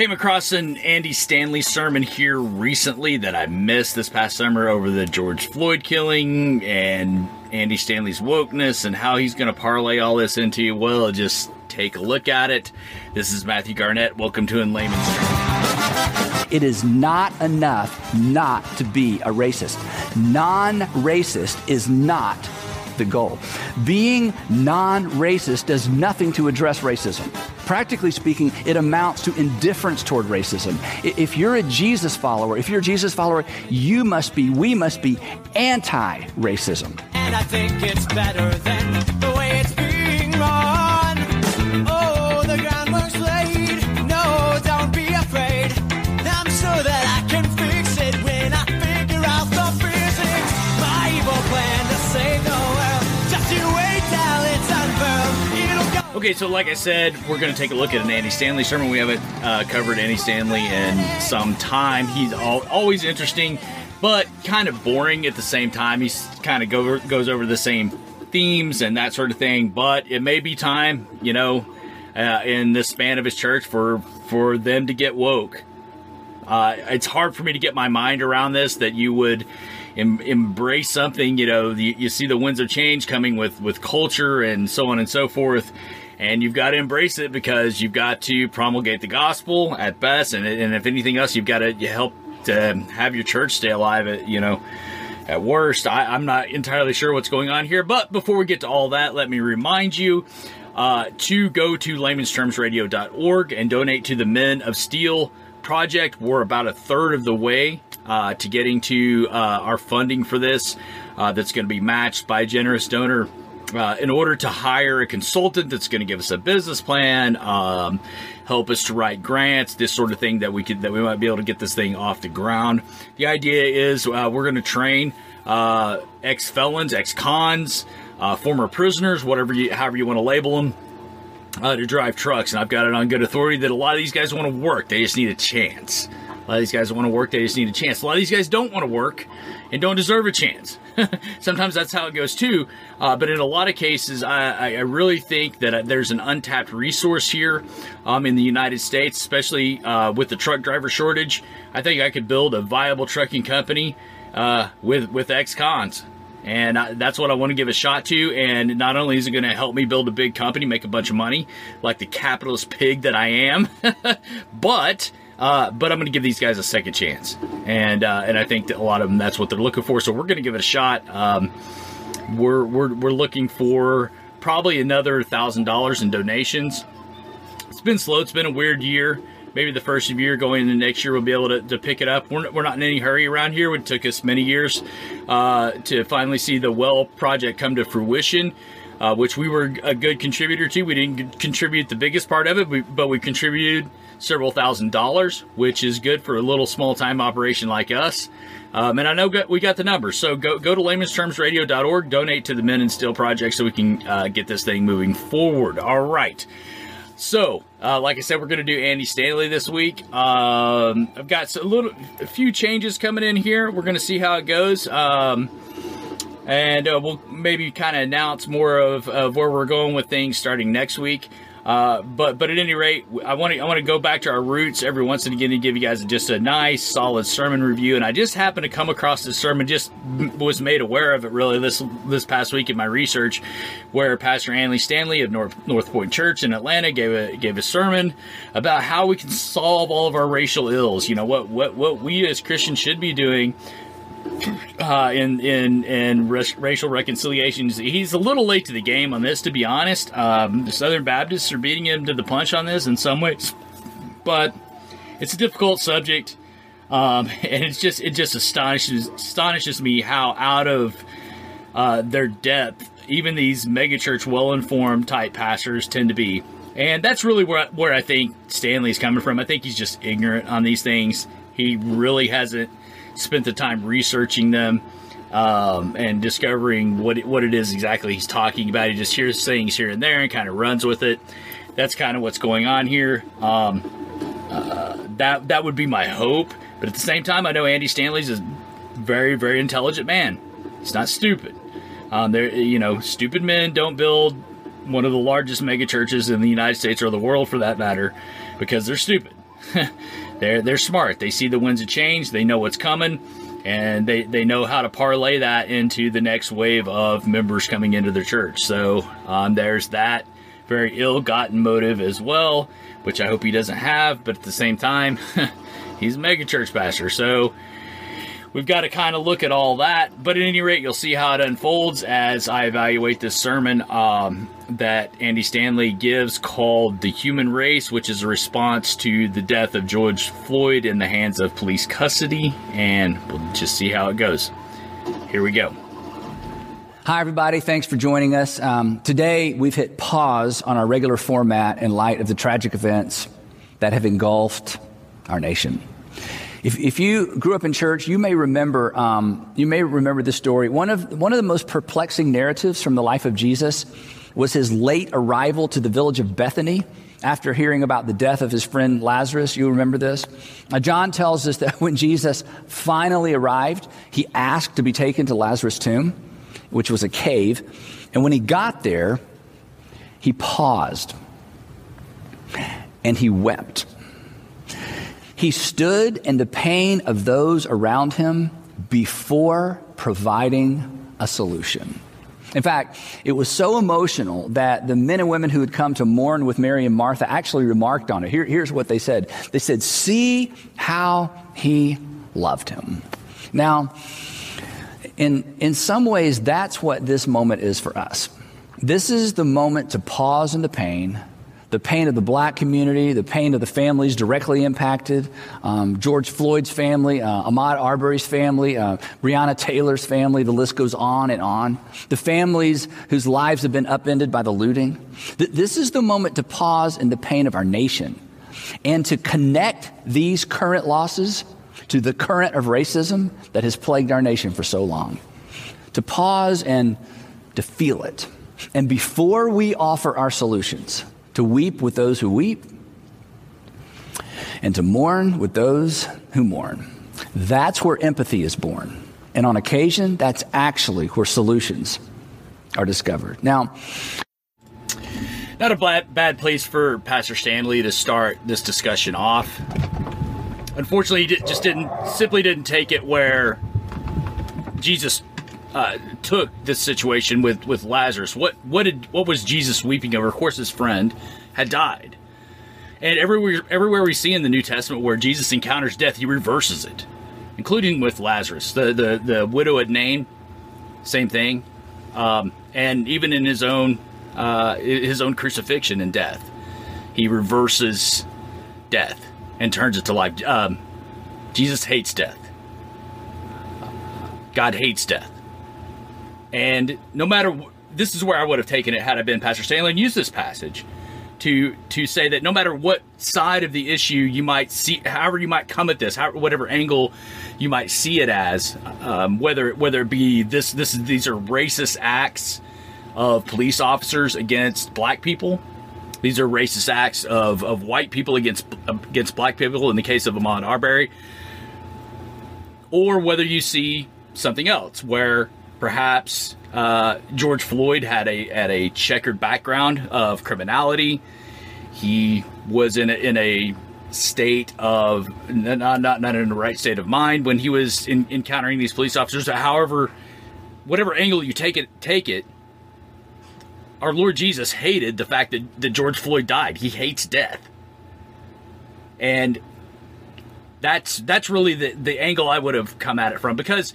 Came across an Andy Stanley sermon here recently that I missed this past summer over the George Floyd killing and Andy Stanley's wokeness and how he's going to parlay all this into, you. well, just take a look at it. This is Matthew Garnett. Welcome to In Layman's Terms. It is not enough not to be a racist. Non racist is not the goal. Being non racist does nothing to address racism. Practically speaking, it amounts to indifference toward racism. If you're a Jesus follower, if you're a Jesus follower, you must be, we must be anti racism. And I think it's better than the Okay, so like I said, we're going to take a look at an Andy Stanley sermon. We haven't uh, covered Andy Stanley in some time. He's al- always interesting, but kind of boring at the same time. He kind of go- goes over the same themes and that sort of thing. But it may be time, you know, uh, in the span of his church for for them to get woke. Uh, it's hard for me to get my mind around this that you would em- embrace something. You know, you, you see the winds of change coming with with culture and so on and so forth, and you've got to embrace it because you've got to promulgate the gospel at best, and and if anything else, you've got to help to have your church stay alive. At you know. At worst, I, I'm not entirely sure what's going on here, but before we get to all that, let me remind you uh, to go to laymanstermsradio.org and donate to the Men of Steel project. We're about a third of the way uh, to getting to uh, our funding for this. Uh, that's going to be matched by a generous donor. Uh, in order to hire a consultant that's going to give us a business plan, um, help us to write grants, this sort of thing that we could that we might be able to get this thing off the ground. The idea is uh, we're going to train uh, ex felons, ex cons, uh, former prisoners, whatever you, however you want to label them, uh, to drive trucks. And I've got it on good authority that a lot of these guys want to work. They just need a chance. A lot of these guys want to work. They just need a chance. A lot of these guys don't want to work and don't deserve a chance. Sometimes that's how it goes too. Uh, but in a lot of cases, I, I really think that uh, there's an untapped resource here um, in the United States, especially uh, with the truck driver shortage. I think I could build a viable trucking company uh, with with ex-cons. And I, that's what I want to give a shot to. And not only is it going to help me build a big company, make a bunch of money, like the capitalist pig that I am, but uh, but I'm going to give these guys a second chance. And uh, and I think that a lot of them that's what they're looking for. So we're going to give it a shot. Um, we're we're we're looking for probably another thousand dollars in donations. It's been slow. It's been a weird year. Maybe the first year going into next year we'll be able to, to pick it up. We're, we're not in any hurry around here. It took us many years uh, to finally see the well project come to fruition. Uh, which we were a good contributor to. We didn't contribute the biggest part of it, but we contributed several thousand dollars, which is good for a little small time operation like us. Um, and I know we got the numbers, so go go to laymanstermsradio.org, donate to the Men in Steel project so we can uh, get this thing moving forward. All right. So, uh, like I said, we're going to do Andy Stanley this week. Um, I've got a little, a few changes coming in here. We're going to see how it goes. Um, and uh, we'll maybe kind of announce more of, of where we're going with things starting next week. Uh, but but at any rate, I want to I want to go back to our roots every once and again to give you guys just a nice solid sermon review. And I just happened to come across this sermon, just was made aware of it really this this past week in my research, where Pastor Andy Stanley of North North Point Church in Atlanta gave a gave a sermon about how we can solve all of our racial ills. You know what what what we as Christians should be doing uh, in in in racial reconciliations. He's a little late to the game on this, to be honest. Um, the Southern Baptists are beating him to the punch on this in some ways, but it's a difficult subject, um, and it's just it just astonishes astonishes me how out of uh, their depth even these megachurch well informed type pastors tend to be. And that's really where where I think Stanley's coming from. I think he's just ignorant on these things. He really hasn't spent the time researching them um, and discovering what it, what it is exactly he's talking about. He just hears things here and there and kind of runs with it. That's kind of what's going on here. Um, uh, that that would be my hope. But at the same time, I know Andy Stanley's a very very intelligent man. He's not stupid. Um, there, you know, stupid men don't build one of the largest mega churches in the United States or the world for that matter because they're stupid. they're they're smart. They see the winds of change. They know what's coming, and they they know how to parlay that into the next wave of members coming into their church. So um, there's that very ill-gotten motive as well, which I hope he doesn't have. But at the same time, he's a mega church pastor, so we've got to kind of look at all that. But at any rate, you'll see how it unfolds as I evaluate this sermon um, that Andy Stanley gives called The Human Race, which is a response to the death of George Floyd in the hands of police custody. And we'll just see how it goes. Here we go. Hi, everybody. Thanks for joining us. Um, today, we've hit pause on our regular format in light of the tragic events that have engulfed our nation. If, if you grew up in church, you may remember um, you may remember this story. One of one of the most perplexing narratives from the life of Jesus was his late arrival to the village of Bethany after hearing about the death of his friend Lazarus. You remember this? Now, John tells us that when Jesus finally arrived, he asked to be taken to Lazarus' tomb, which was a cave. And when he got there, he paused and he wept. He stood in the pain of those around him before providing a solution. In fact, it was so emotional that the men and women who had come to mourn with Mary and Martha actually remarked on it. Here, here's what they said They said, See how he loved him. Now, in, in some ways, that's what this moment is for us. This is the moment to pause in the pain the pain of the black community, the pain of the families directly impacted, um, George Floyd's family, uh, Ahmaud Arbery's family, uh, Breonna Taylor's family, the list goes on and on. The families whose lives have been upended by the looting. Th- this is the moment to pause in the pain of our nation and to connect these current losses to the current of racism that has plagued our nation for so long. To pause and to feel it. And before we offer our solutions, to weep with those who weep, and to mourn with those who mourn. That's where empathy is born. And on occasion, that's actually where solutions are discovered. Now, not a bad, place for Pastor Stanley to start this discussion off. Unfortunately, he just didn't simply didn't take it where Jesus uh, took this situation with with Lazarus. What what did what was Jesus weeping over? Of course, his friend had died, and everywhere everywhere we see in the New Testament where Jesus encounters death, he reverses it, including with Lazarus, the the the widow at Nain, same thing, um, and even in his own uh, his own crucifixion and death, he reverses death and turns it to life. Um, Jesus hates death. God hates death. And no matter this is where I would have taken it had I been Pastor Stanley and used this passage to to say that no matter what side of the issue you might see, however you might come at this, however, whatever angle you might see it as, um, whether whether it be this this these are racist acts of police officers against black people. These are racist acts of, of white people against against black people in the case of Ahmaud Arbery, or whether you see something else where perhaps uh, George Floyd had a had a checkered background of criminality. He was in a, in a state of not, not not in the right state of mind when he was in, encountering these police officers. However, whatever angle you take it, take it. Our Lord Jesus hated the fact that, that George Floyd died. He hates death, and that's that's really the the angle I would have come at it from because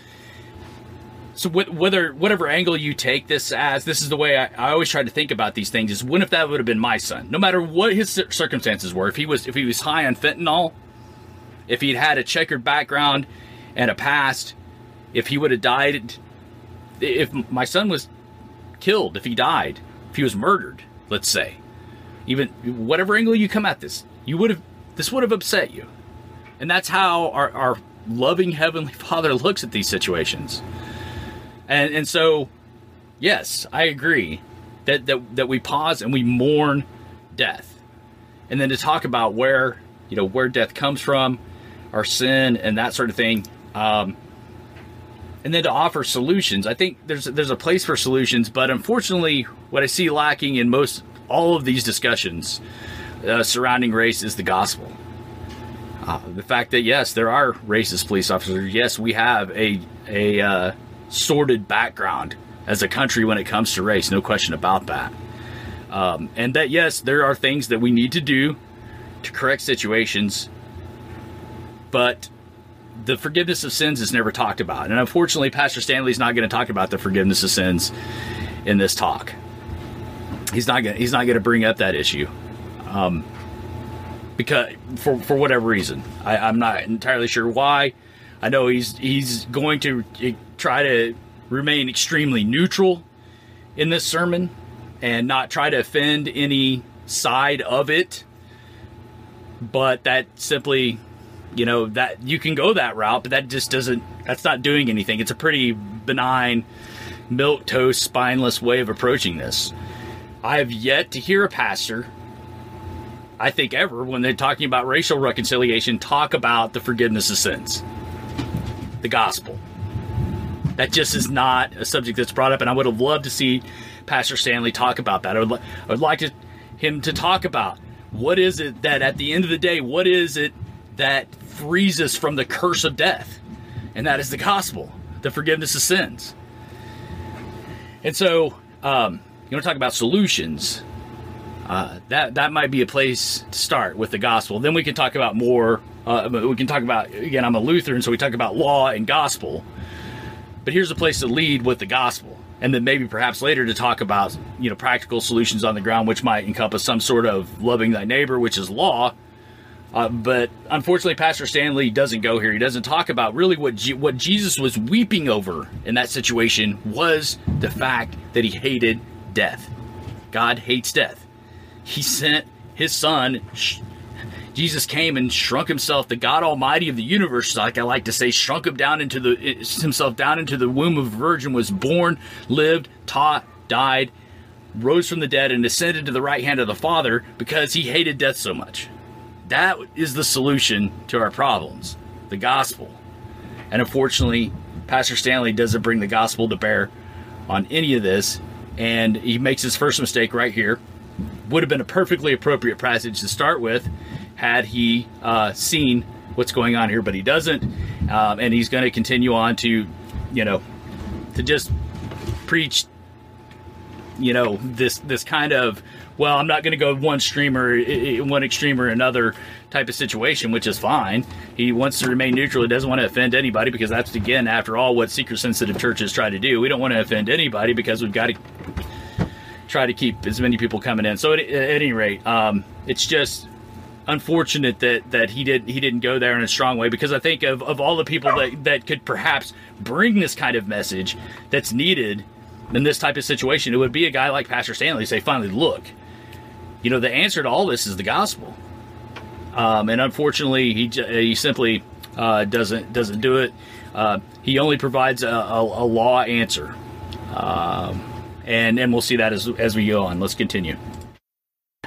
so whether whatever angle you take this as, this is the way I, I, always try to think about these things. Is what if that would have been my son? No matter what his circumstances were, if he was if he was high on fentanyl, if he'd had a checkered background and a past, if he would have died, if my son was killed, if he died, if he was murdered, let's say, even whatever angle you come at this, you would have this would have upset you, and that's how our, our loving heavenly Father looks at these situations. And and so, yes, I agree that that that we pause and we mourn death, and then to talk about where you know where death comes from, our sin and that sort of thing. Um, and then to offer solutions. I think there's there's a place for solutions, but unfortunately, what I see lacking in most all of these discussions uh, surrounding race is the gospel. Uh, the fact that yes, there are racist police officers. Yes, we have a a uh, sordid background as a country when it comes to race. No question about that. Um, and that yes, there are things that we need to do to correct situations, but the forgiveness of sins is never talked about. And unfortunately, Pastor Stanley's not going to talk about the forgiveness of sins in this talk. He's not going. He's not going to bring up that issue. Um, because for for whatever reason, I, I'm not entirely sure why. I know he's he's going to try to remain extremely neutral in this sermon and not try to offend any side of it. But that simply, you know, that you can go that route, but that just doesn't. That's not doing anything. It's a pretty benign, milk toast, spineless way of approaching this. I have yet to hear a pastor I think, ever when they're talking about racial reconciliation, talk about the forgiveness of sins, the gospel. That just is not a subject that's brought up, and I would have loved to see Pastor Stanley talk about that. I would, I would like to, him to talk about what is it that at the end of the day, what is it that frees us from the curse of death? And that is the gospel, the forgiveness of sins. And so, um, you want to talk about solutions? Uh, that that might be a place to start with the gospel. Then we can talk about more. Uh, we can talk about again. I'm a Lutheran, so we talk about law and gospel. But here's a place to lead with the gospel, and then maybe perhaps later to talk about you know practical solutions on the ground, which might encompass some sort of loving thy neighbor, which is law. Uh, but unfortunately, Pastor Stanley doesn't go here. He doesn't talk about really what what Jesus was weeping over in that situation was the fact that he hated death. God hates death he sent his son. Jesus came and shrunk himself, the God Almighty of the universe, like I like to say, shrunk him down into the himself down into the womb of a virgin, was born, lived, taught, died, rose from the dead, and ascended to the right hand of the Father because he hated death so much. That is the solution to our problems, the gospel. And unfortunately, Pastor Stanley doesn't bring the gospel to bear on any of this, and he makes his first mistake right here would have been a perfectly appropriate passage to start with had he uh, seen what's going on here, but he doesn't, um, and he's going to continue on to, you know, to just preach, you know, this this kind of well, I'm not going to go one streamer, one extreme or another type of situation, which is fine. He wants to remain neutral. He doesn't want to offend anybody because that's again, after all, what seeker sensitive churches try to do. We don't want to offend anybody because we've got to try to keep as many people coming in. So at, at any rate, um, it's just unfortunate that that he did he didn't go there in a strong way because I think of, of all the people that that could perhaps bring this kind of message that's needed in this type of situation, it would be a guy like Pastor Stanley say, finally, look, you know, the answer to all this is the gospel. Um, and unfortunately, he he simply uh, doesn't doesn't do it. Uh, he only provides a, a, a law answer. Um, and and we'll see that as as we go on. Let's continue.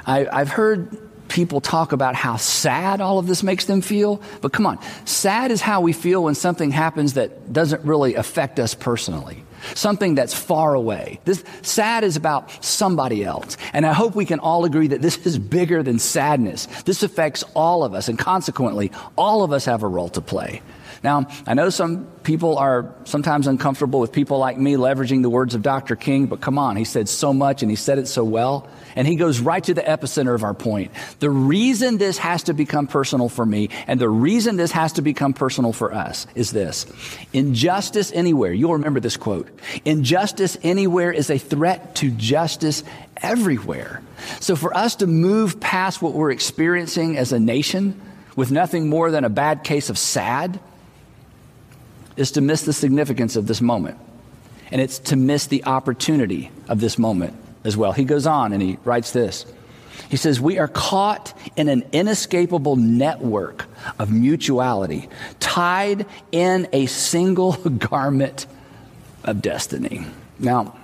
I, I've heard people talk about how sad all of this makes them feel, but come on, sad is how we feel when something happens that doesn't really affect us personally. Something that's far away. This sad is about somebody else. And I hope we can all agree that this is bigger than sadness. This affects all of us, and consequently, all of us have a role to play. Now, I know some people are sometimes uncomfortable with people like me leveraging the words of Dr. King, but come on, he said so much and he said it so well. And he goes right to the epicenter of our point. The reason this has to become personal for me and the reason this has to become personal for us is this. Injustice anywhere, you'll remember this quote. Injustice anywhere is a threat to justice everywhere. So for us to move past what we're experiencing as a nation with nothing more than a bad case of sad, is to miss the significance of this moment. And it's to miss the opportunity of this moment as well. He goes on and he writes this. He says, We are caught in an inescapable network of mutuality, tied in a single garment of destiny. Now,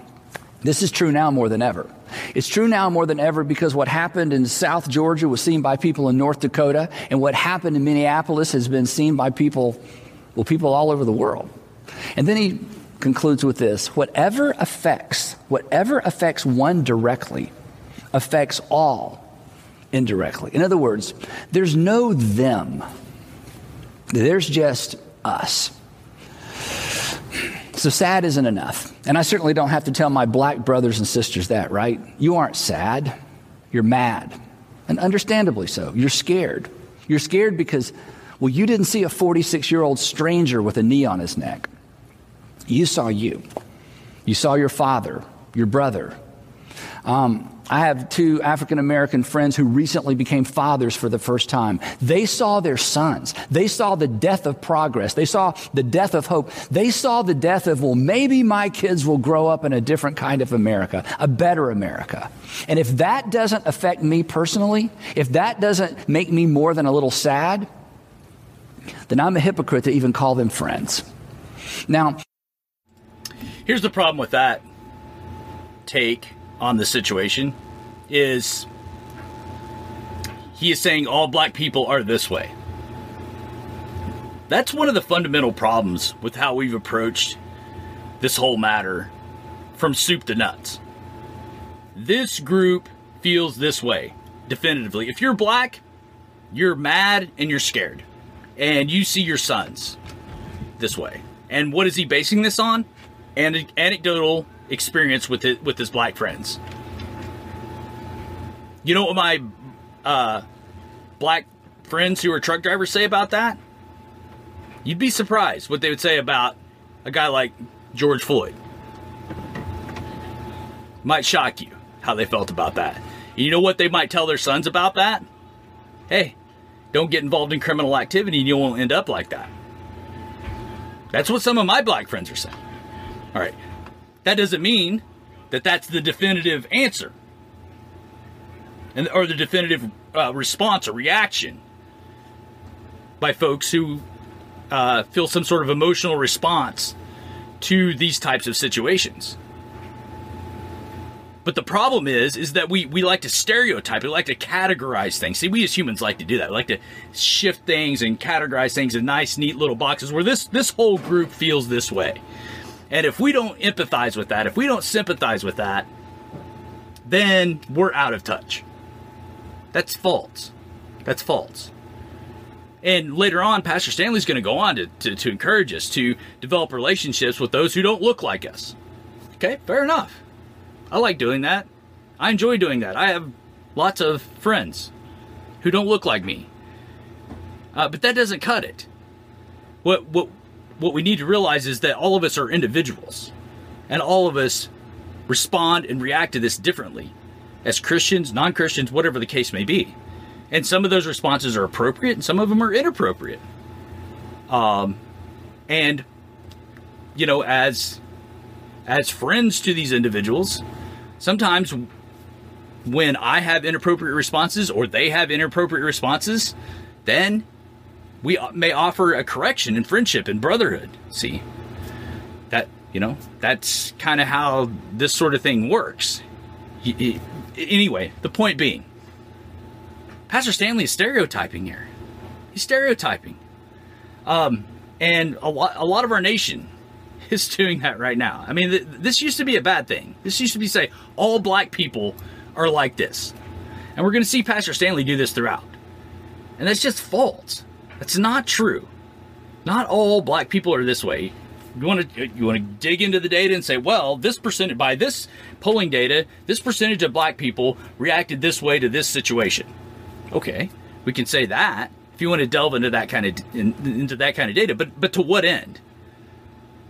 this is true now more than ever. It's true now more than ever because what happened in South Georgia was seen by people in North Dakota, and what happened in Minneapolis has been seen by people well, people all over the world. And then he concludes with this whatever affects, whatever affects one directly, affects all indirectly. In other words, there's no them There's just us. So sad isn't enough. And I certainly don't have to tell my black brothers and sisters that, right? You aren't sad. You're mad. And understandably so. You're scared. You're scared because, well, you didn't see a 46 year old stranger with a knee on his neck. You saw you. You saw your father, your brother. Um, I have two African American friends who recently became fathers for the first time. They saw their sons. They saw the death of progress. They saw the death of hope. They saw the death of, well, maybe my kids will grow up in a different kind of America, a better America. And if that doesn't affect me personally, if that doesn't make me more than a little sad, then I'm a hypocrite to even call them friends. Now, Here's the problem with that take on the situation is he is saying all black people are this way. That's one of the fundamental problems with how we've approached this whole matter from soup to nuts. This group feels this way definitively. If you're black, you're mad and you're scared. And you see your sons this way. And what is he basing this on? An- anecdotal experience with it with his black friends. You know what my uh, black friends who are truck drivers say about that? You'd be surprised what they would say about a guy like George Floyd. Might shock you how they felt about that. You know what they might tell their sons about that? Hey, don't get involved in criminal activity and you won't end up like that. That's what some of my black friends are saying. All right. That doesn't mean that that's the definitive answer and or the definitive uh, response or reaction by folks who uh, feel some sort of emotional response to these types of situations. But the problem is, is that we, we like to stereotype, we like to categorize things. See, we as humans like to do that. We like to shift things and categorize things in nice, neat little boxes where this this whole group feels this way. And if we don't empathize with that, if we don't sympathize with that, then we're out of touch. That's false. That's false. And later on, Pastor Stanley's going to go on to, to, to encourage us to develop relationships with those who don't look like us. Okay, fair enough. I like doing that. I enjoy doing that. I have lots of friends who don't look like me. Uh, but that doesn't cut it. What, what, what we need to realize is that all of us are individuals. And all of us respond and react to this differently as Christians, non Christians, whatever the case may be. And some of those responses are appropriate and some of them are inappropriate. Um, and, you know, as as friends to these individuals, sometimes when I have inappropriate responses or they have inappropriate responses, then we may offer a correction in friendship and brotherhood. See, that, you know, that's kind of how this sort of thing works. Anyway, the point being, Pastor Stanley is stereotyping here. He's stereotyping. Um, and a lot, a lot of our nation is doing that right now. I mean, th- this used to be a bad thing. This used to be say all black people are like this, and we're going to see Pastor Stanley do this throughout, and that's just false. That's not true. Not all black people are this way. You want to you want to dig into the data and say, well, this percentage by this polling data, this percentage of black people reacted this way to this situation. Okay, we can say that if you want to delve into that kind of in, into that kind of data, but but to what end?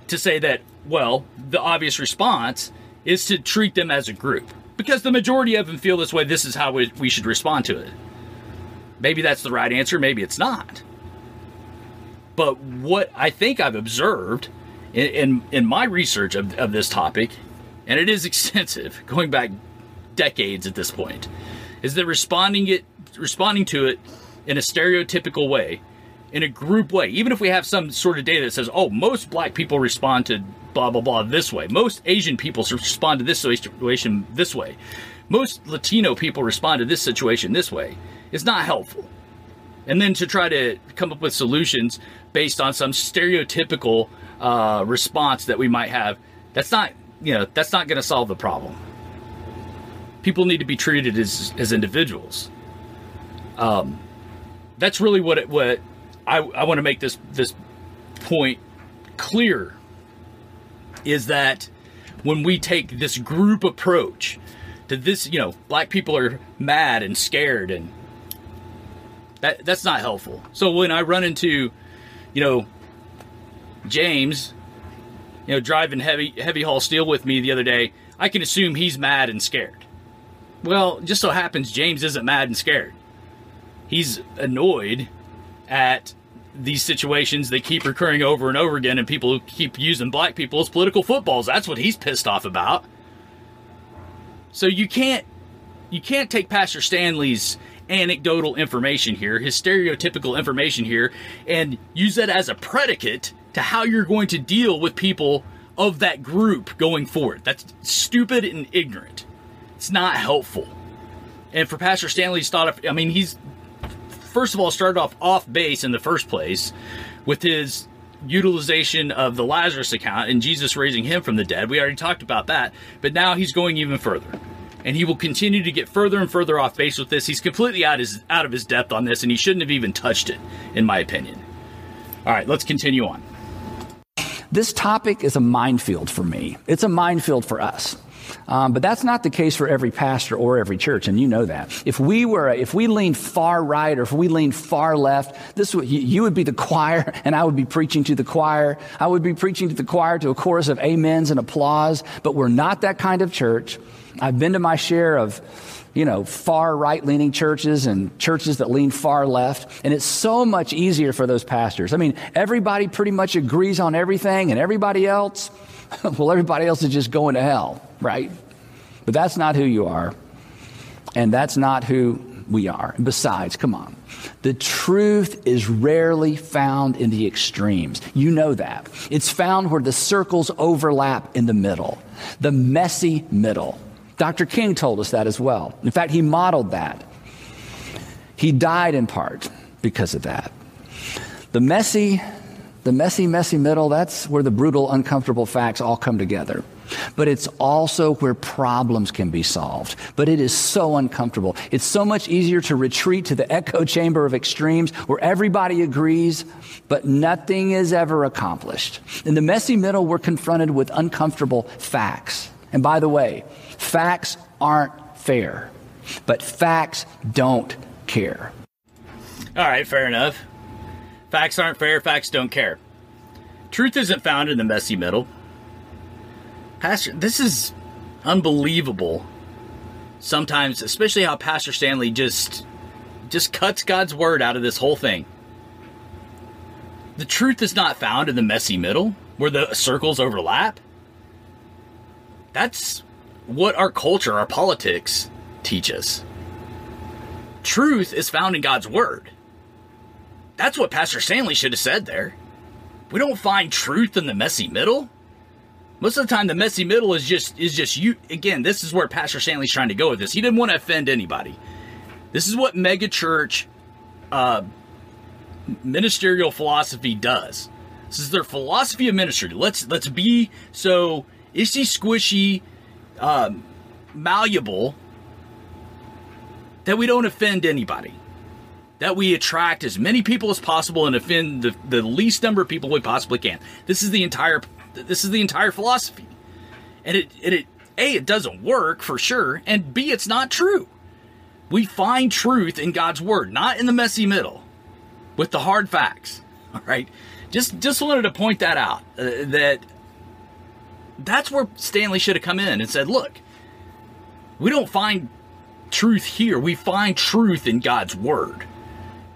To say that, well, the obvious response is to treat them as a group. Because the majority of them feel this way, this is how we, we should respond to it. Maybe that's the right answer, maybe it's not. But what I think I've observed in, in, in my research of, of this topic, and it is extensive, going back decades at this point, is that responding it responding to it in a stereotypical way in a group way, even if we have some sort of data that says, oh, most black people respond to blah, blah, blah this way, most Asian people respond to this situation this way, most Latino people respond to this situation this way, it's not helpful. And then to try to come up with solutions based on some stereotypical uh, response that we might have, that's not, you know, that's not going to solve the problem. People need to be treated as, as individuals. Um, that's really what it, what I, I want to make this this point clear is that when we take this group approach to this, you know, black people are mad and scared and that that's not helpful. So when I run into, you know, James, you know, driving heavy heavy haul steel with me the other day, I can assume he's mad and scared. Well, just so happens James isn't mad and scared. He's annoyed at these situations that keep recurring over and over again and people who keep using black people as political footballs. That's what he's pissed off about. So you can't you can't take Pastor Stanley's anecdotal information here, his stereotypical information here, and use that as a predicate to how you're going to deal with people of that group going forward. That's stupid and ignorant. It's not helpful. And for Pastor Stanley's thought of, I mean, he's first of all started off off base in the first place with his utilization of the Lazarus account and Jesus raising him from the dead. We already talked about that, but now he's going even further. And he will continue to get further and further off base with this. He's completely out, his, out of his depth on this, and he shouldn't have even touched it, in my opinion. All right, let's continue on. This topic is a minefield for me. It's a minefield for us. Um, but that's not the case for every pastor or every church, and you know that. If we were, if we leaned far right or if we leaned far left, this would, you would be the choir, and I would be preaching to the choir. I would be preaching to the choir to a chorus of amens and applause. But we're not that kind of church. I've been to my share of you know, far right leaning churches and churches that lean far left. And it's so much easier for those pastors. I mean, everybody pretty much agrees on everything, and everybody else, well, everybody else is just going to hell, right? But that's not who you are. And that's not who we are. Besides, come on. The truth is rarely found in the extremes. You know that. It's found where the circles overlap in the middle, the messy middle. Dr. King told us that as well. In fact, he modeled that. He died in part because of that. The messy, the messy, messy middle, that's where the brutal, uncomfortable facts all come together. But it's also where problems can be solved. But it is so uncomfortable. It's so much easier to retreat to the echo chamber of extremes where everybody agrees, but nothing is ever accomplished. In the messy middle, we're confronted with uncomfortable facts. And by the way, facts aren't fair, but facts don't care. All right, fair enough. Facts aren't fair, facts don't care. Truth isn't found in the messy middle. Pastor, this is unbelievable. Sometimes, especially how Pastor Stanley just just cuts God's word out of this whole thing. The truth is not found in the messy middle where the circles overlap. That's what our culture, our politics teach us. Truth is found in God's word. That's what Pastor Stanley should have said there. We don't find truth in the messy middle. Most of the time, the messy middle is just is just you. Again, this is where Pastor Stanley's trying to go with this. He didn't want to offend anybody. This is what megachurch uh, ministerial philosophy does. This is their philosophy of ministry. Let's let's be so ishy squishy, um, malleable that we don't offend anybody. That we attract as many people as possible and offend the, the least number of people we possibly can. This is the entire this is the entire philosophy. And it, and it A, it doesn't work for sure, and B, it's not true. We find truth in God's word, not in the messy middle with the hard facts. All right? Just just wanted to point that out uh, that that's where Stanley should have come in and said, "Look, we don't find truth here. We find truth in God's word.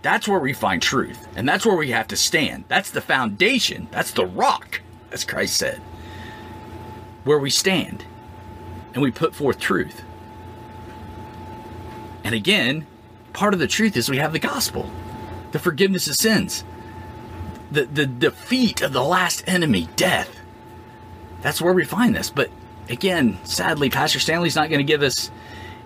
That's where we find truth, and that's where we have to stand. That's the foundation. That's the rock." as Christ said, where we stand and we put forth truth. And again, part of the truth is we have the gospel, the forgiveness of sins, the, the defeat of the last enemy, death. That's where we find this. But again, sadly, Pastor Stanley's not going to give us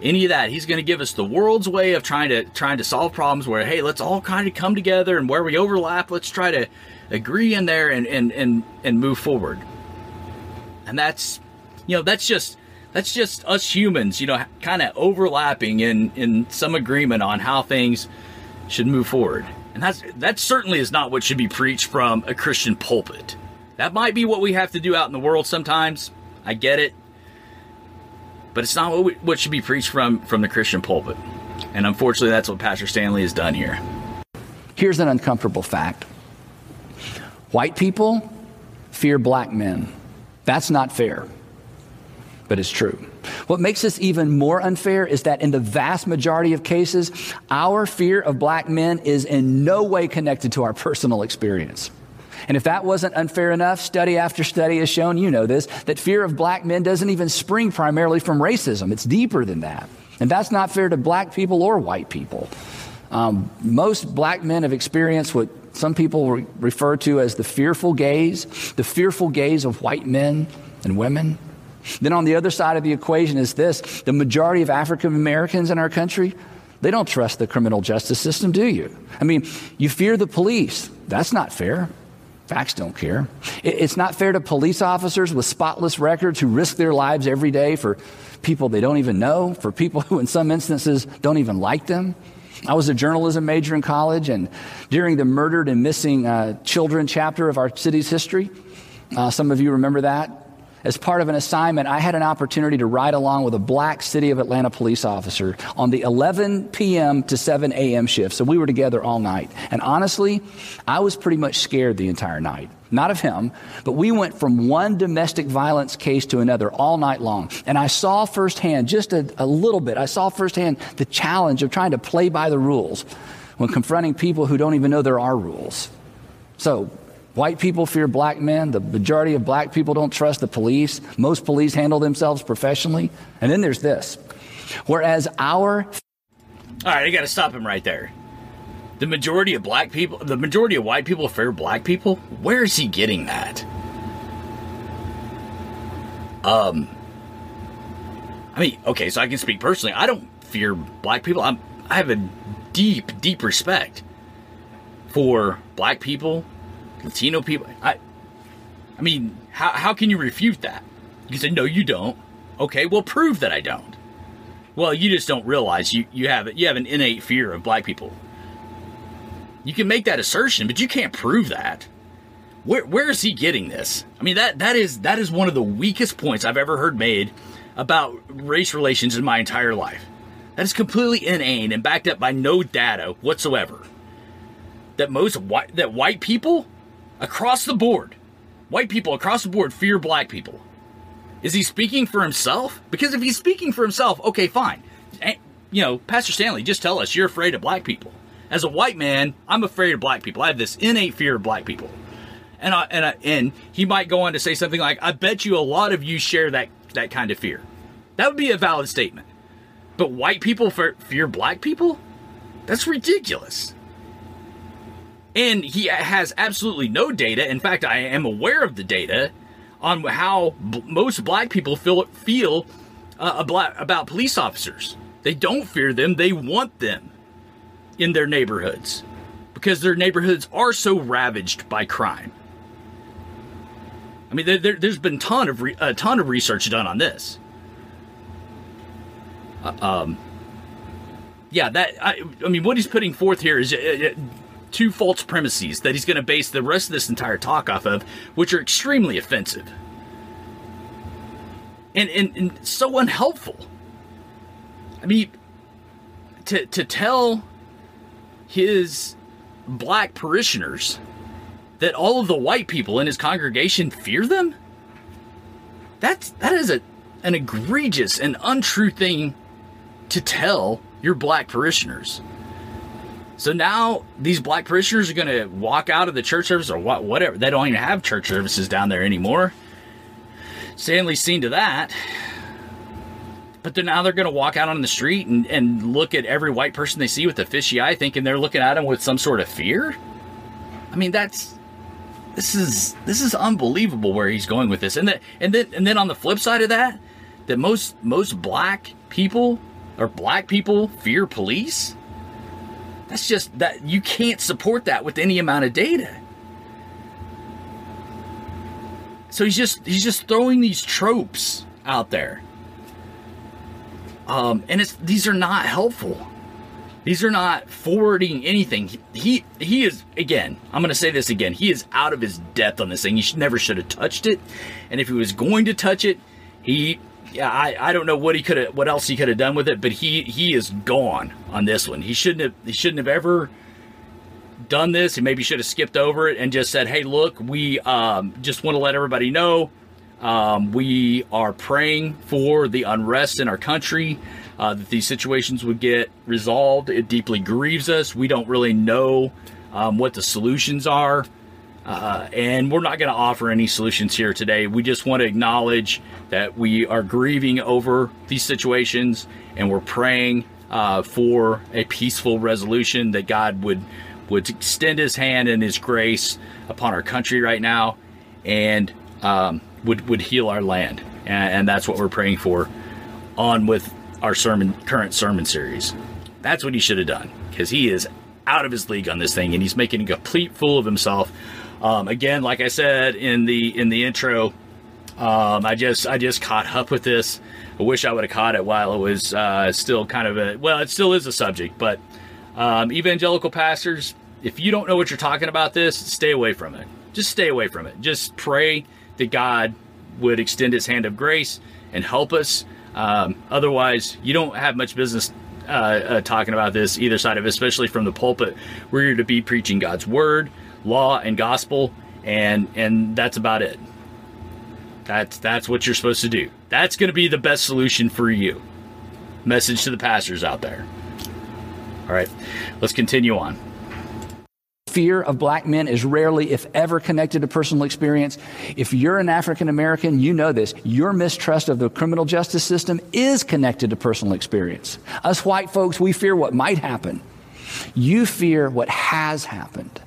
any of that. He's going to give us the world's way of trying to trying to solve problems where hey, let's all kind of come together and where we overlap, let's try to agree in there and and and and move forward. And that's you know, that's just that's just us humans, you know, kind of overlapping in in some agreement on how things should move forward. And that's that certainly is not what should be preached from a Christian pulpit. That might be what we have to do out in the world sometimes. I get it. But it's not what, we, what should be preached from from the Christian pulpit. And unfortunately, that's what Pastor Stanley has done here. Here's an uncomfortable fact white people fear black men. That's not fair, but it's true. What makes this even more unfair is that in the vast majority of cases, our fear of black men is in no way connected to our personal experience. And if that wasn't unfair enough, study after study has shown, you know this, that fear of black men doesn't even spring primarily from racism. It's deeper than that. And that's not fair to black people or white people. Um, most black men have experienced what some people re- refer to as the fearful gaze, the fearful gaze of white men and women. Then on the other side of the equation is this the majority of African Americans in our country, they don't trust the criminal justice system, do you? I mean, you fear the police. That's not fair. Facts don't care. It's not fair to police officers with spotless records who risk their lives every day for people they don't even know, for people who, in some instances, don't even like them. I was a journalism major in college, and during the murdered and missing uh, children chapter of our city's history, uh, some of you remember that. As part of an assignment, I had an opportunity to ride along with a black City of Atlanta police officer on the 11 p.m. to 7 a.m. shift. So we were together all night. And honestly, I was pretty much scared the entire night. Not of him, but we went from one domestic violence case to another all night long. And I saw firsthand, just a, a little bit, I saw firsthand the challenge of trying to play by the rules when confronting people who don't even know there are rules. So, White people fear black men. The majority of black people don't trust the police. Most police handle themselves professionally. And then there's this. Whereas our. All right, I got to stop him right there. The majority of black people, the majority of white people fear black people? Where is he getting that? Um. I mean, okay, so I can speak personally. I don't fear black people. I'm, I have a deep, deep respect for black people, Latino people. I, I mean, how, how can you refute that? You say, no, you don't. Okay, well, prove that I don't. Well, you just don't realize you, you have you have an innate fear of black people. You can make that assertion, but you can't prove that. Where where is he getting this? I mean that that is that is one of the weakest points I've ever heard made about race relations in my entire life. That is completely inane and backed up by no data whatsoever. That most white that white people across the board, white people across the board fear black people. Is he speaking for himself? Because if he's speaking for himself, okay, fine. You know, Pastor Stanley, just tell us you're afraid of black people. As a white man, I'm afraid of black people. I have this innate fear of black people. And I, and I, and he might go on to say something like, "I bet you a lot of you share that that kind of fear." That would be a valid statement. But white people fear black people? That's ridiculous. And he has absolutely no data. In fact, I am aware of the data on how b- most black people feel feel uh, about, police officers. They don't fear them; they want them in their neighborhoods because their neighborhoods are so ravaged by crime. I mean, there, there, has been ton of re, a ton of research done on this. Uh, um, yeah, that I, I mean, what he's putting forth here is uh, uh, two false premises that he's going to base the rest of this entire talk off of, which are extremely offensive. And, and, and so unhelpful. I mean, to to tell his black parishioners that all of the white people in his congregation fear them? That's that is a an egregious and untrue thing to tell your black parishioners so now these black parishioners are going to walk out of the church service or what whatever they don't even have church services down there anymore stanley's seen to that but then now they're going to walk out on the street and, and look at every white person they see with a fishy eye, thinking they're looking at them with some sort of fear. I mean, that's this is this is unbelievable where he's going with this. And then and then and then on the flip side of that, that most most black people or black people fear police. That's just that you can't support that with any amount of data. So he's just he's just throwing these tropes out there. Um, and it's these are not helpful. These are not forwarding anything. He he, he is again. I'm going to say this again. He is out of his depth on this thing. He should, never should have touched it. And if he was going to touch it, he yeah, I, I don't know what he could have what else he could have done with it, but he he is gone on this one. He shouldn't have he shouldn't have ever done this. He maybe should have skipped over it and just said, "Hey, look, we um, just want to let everybody know um, we are praying for the unrest in our country, uh, that these situations would get resolved. It deeply grieves us. We don't really know um, what the solutions are." Uh, and we're not going to offer any solutions here today. We just want to acknowledge that we are grieving over these situations and we're praying uh, for a peaceful resolution that God would would extend His hand and His grace upon our country right now, and um, would would heal our land. And, and that's what we're praying for. On with our sermon, current sermon series. That's what he should have done because he is out of his league on this thing, and he's making a complete fool of himself. Um, again, like I said in the in the intro, um, I just I just caught up with this. I wish I would have caught it while it was uh, still kind of a well, it still is a subject, but um, evangelical pastors, if you don't know what you're talking about, this stay away from it. Just stay away from it. Just pray that God would extend His hand of grace and help us. Um, otherwise, you don't have much business uh, uh, talking about this either side of especially from the pulpit. We're here to be preaching God's word, law, and gospel, and and that's about it. That's that's what you're supposed to do. That's going to be the best solution for you. Message to the pastors out there. All right, let's continue on. Fear of black men is rarely, if ever, connected to personal experience. If you're an African American, you know this. Your mistrust of the criminal justice system is connected to personal experience. Us white folks, we fear what might happen. You fear what has happened.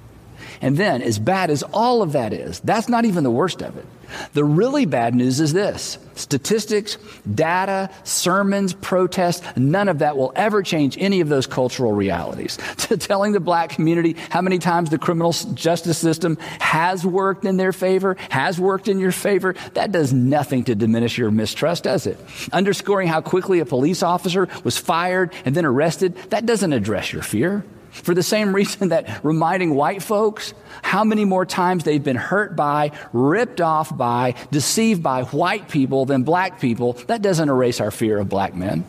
And then, as bad as all of that is, that's not even the worst of it. The really bad news is this statistics, data, sermons, protests, none of that will ever change any of those cultural realities. Telling the black community how many times the criminal justice system has worked in their favor, has worked in your favor, that does nothing to diminish your mistrust, does it? Underscoring how quickly a police officer was fired and then arrested, that doesn't address your fear. For the same reason that reminding white folks how many more times they've been hurt by, ripped off by, deceived by white people than black people, that doesn't erase our fear of black men.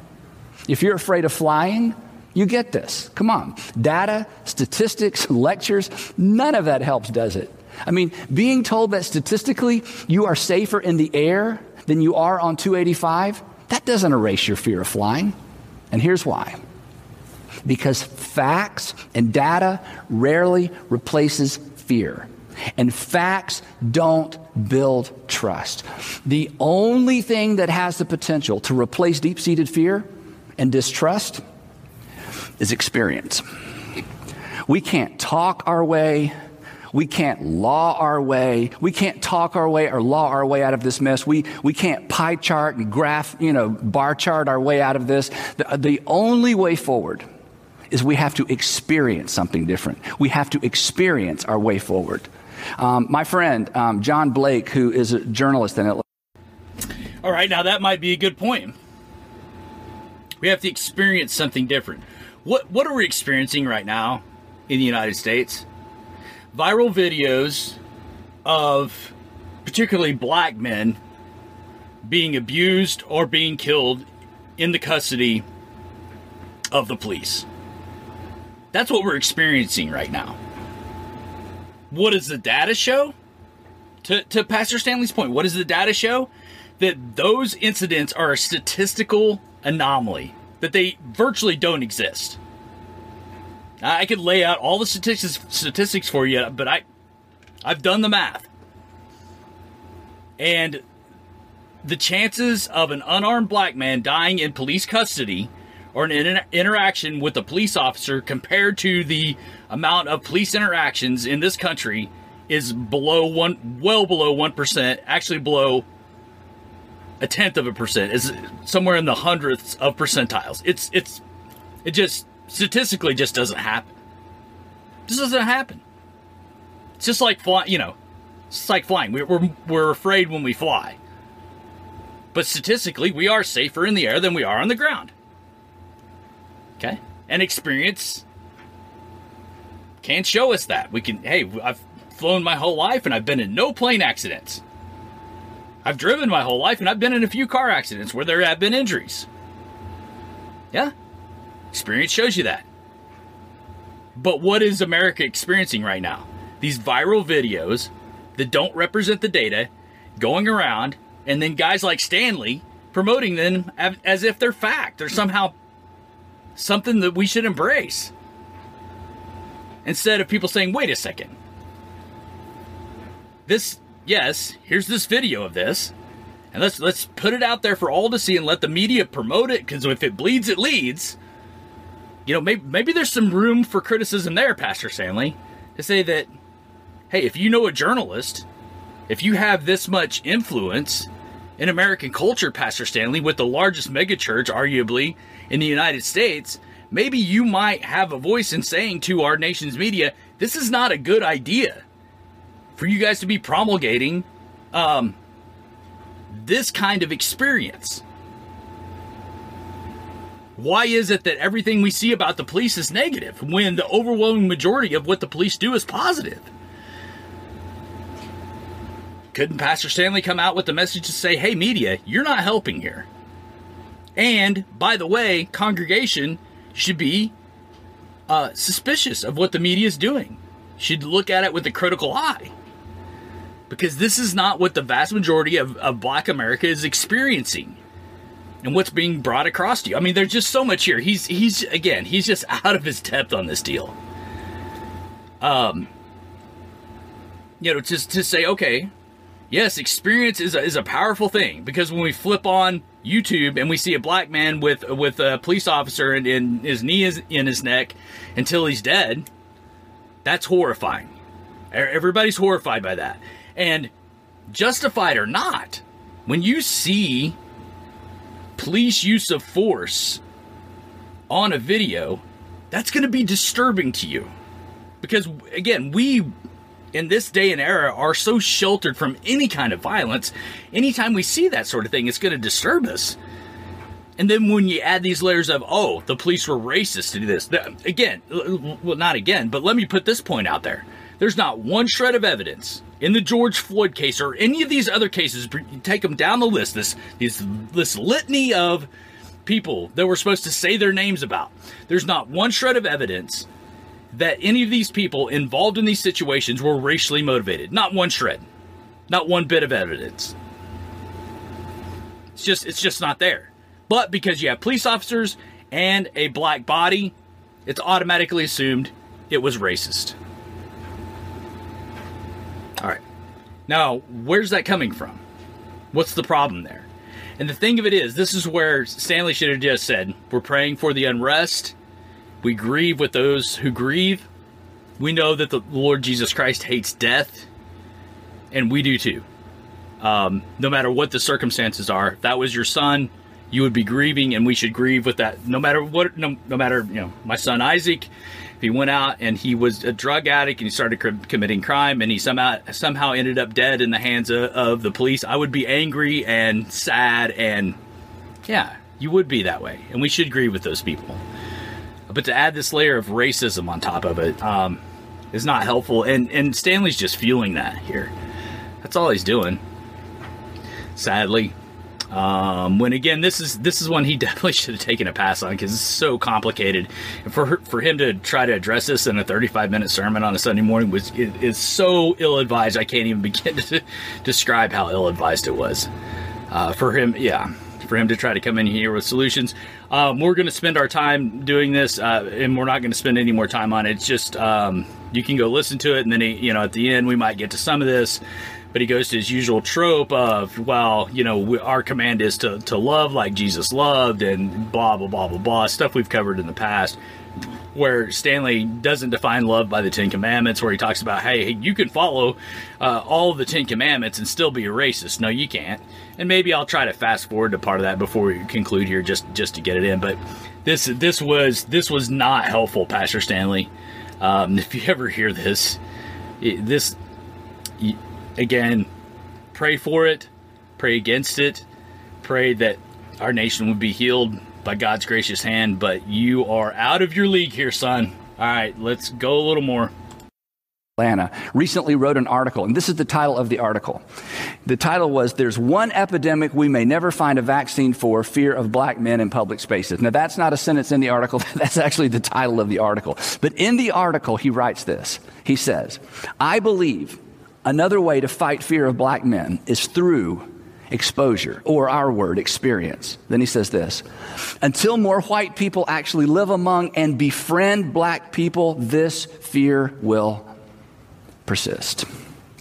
If you're afraid of flying, you get this. Come on. Data, statistics, lectures, none of that helps, does it? I mean, being told that statistically you are safer in the air than you are on 285, that doesn't erase your fear of flying. And here's why because facts and data rarely replaces fear. And facts don't build trust. The only thing that has the potential to replace deep seated fear and distrust is experience. We can't talk our way. We can't law our way. We can't talk our way or law our way out of this mess. We, we can't pie chart and graph, you know, bar chart our way out of this. The, the only way forward is we have to experience something different. We have to experience our way forward. Um, my friend, um, John Blake, who is a journalist in Atlanta. All right, now that might be a good point. We have to experience something different. What what are we experiencing right now in the United States? Viral videos of particularly black men being abused or being killed in the custody of the police. That's what we're experiencing right now. What does the data show? To, to Pastor Stanley's point, what does the data show? That those incidents are a statistical anomaly, that they virtually don't exist. I could lay out all the statistics statistics for you, but I I've done the math. And the chances of an unarmed black man dying in police custody or an inter- interaction with a police officer compared to the amount of police interactions in this country is below one, well below one percent. Actually, below a tenth of a percent is somewhere in the hundredths of percentiles. It's it's it just statistically just doesn't happen. This doesn't happen. It's just like flying, you know. It's like flying. We're, we're, we're afraid when we fly. But statistically, we are safer in the air than we are on the ground. Okay? and experience can't show us that. We can, hey, I've flown my whole life and I've been in no plane accidents. I've driven my whole life and I've been in a few car accidents where there have been injuries. Yeah, experience shows you that. But what is America experiencing right now? These viral videos that don't represent the data going around, and then guys like Stanley promoting them as if they're fact. They're somehow something that we should embrace. Instead of people saying, wait a second. This, yes, here's this video of this. And let's let's put it out there for all to see and let the media promote it because if it bleeds, it leads. You know, maybe maybe there's some room for criticism there, Pastor Stanley, to say that, hey, if you know a journalist, if you have this much influence in American culture, Pastor Stanley, with the largest megachurch, arguably, in the United States, maybe you might have a voice in saying to our nation's media, this is not a good idea for you guys to be promulgating um, this kind of experience. Why is it that everything we see about the police is negative when the overwhelming majority of what the police do is positive? Couldn't Pastor Stanley come out with the message to say, hey, media, you're not helping here? And by the way, congregation should be uh, suspicious of what the media is doing, should look at it with a critical eye. Because this is not what the vast majority of, of black America is experiencing and what's being brought across to you. I mean, there's just so much here. He's he's again, he's just out of his depth on this deal. Um, you know, just to say, okay, yes, experience is a, is a powerful thing because when we flip on YouTube and we see a black man with with a police officer and, and his knee is in his neck until he's dead, that's horrifying. Everybody's horrified by that, and justified or not, when you see police use of force on a video, that's going to be disturbing to you. Because, again, we in this day and era are so sheltered from any kind of violence. Anytime we see that sort of thing, it's going to disturb us. And then when you add these layers of, oh, the police were racist to do this, again, well, not again, but let me put this point out there. There's not one shred of evidence in the George Floyd case or any of these other cases. Take them down the list. This this this litany of people that we're supposed to say their names about. There's not one shred of evidence that any of these people involved in these situations were racially motivated. Not one shred. Not one bit of evidence. It's just it's just not there. But because you have police officers and a black body, it's automatically assumed it was racist. All right. Now, where's that coming from? What's the problem there? And the thing of it is, this is where Stanley should have just said, We're praying for the unrest. We grieve with those who grieve. We know that the Lord Jesus Christ hates death, and we do too. Um, no matter what the circumstances are, if that was your son, you would be grieving, and we should grieve with that. No matter what, no, no matter you know, my son Isaac, if he went out and he was a drug addict and he started committing crime, and he somehow somehow ended up dead in the hands of, of the police, I would be angry and sad, and yeah, you would be that way, and we should grieve with those people. But to add this layer of racism on top of it um, is not helpful, and and Stanley's just fueling that here. That's all he's doing. Sadly, um, when again, this is this is one he definitely should have taken a pass on because it's so complicated. And for for him to try to address this in a 35 minute sermon on a Sunday morning was is, is so ill advised. I can't even begin to describe how ill advised it was. Uh, for him, yeah, for him to try to come in here with solutions. Um, we're going to spend our time doing this, uh, and we're not going to spend any more time on it. It's just um, you can go listen to it, and then he, you know at the end we might get to some of this but he goes to his usual trope of, well, you know, we, our command is to, to love like Jesus loved and blah, blah, blah, blah, blah, stuff we've covered in the past. Where Stanley doesn't define love by the Ten Commandments, where he talks about, hey, you can follow uh, all the Ten Commandments and still be a racist. No, you can't. And maybe I'll try to fast forward to part of that before we conclude here, just just to get it in. But this this was this was not helpful, Pastor Stanley. Um, if you ever hear this, this again, pray for it, pray against it, pray that our nation would be healed by God's gracious hand, but you are out of your league here, son. All right, let's go a little more. Atlanta recently wrote an article, and this is the title of the article. The title was There's One Epidemic We May Never Find a Vaccine for Fear of Black Men in Public Spaces. Now, that's not a sentence in the article, that's actually the title of the article. But in the article, he writes this He says, I believe another way to fight fear of black men is through exposure, or our word, experience. Then he says this Until more white people actually live among and befriend black people, this fear will persist.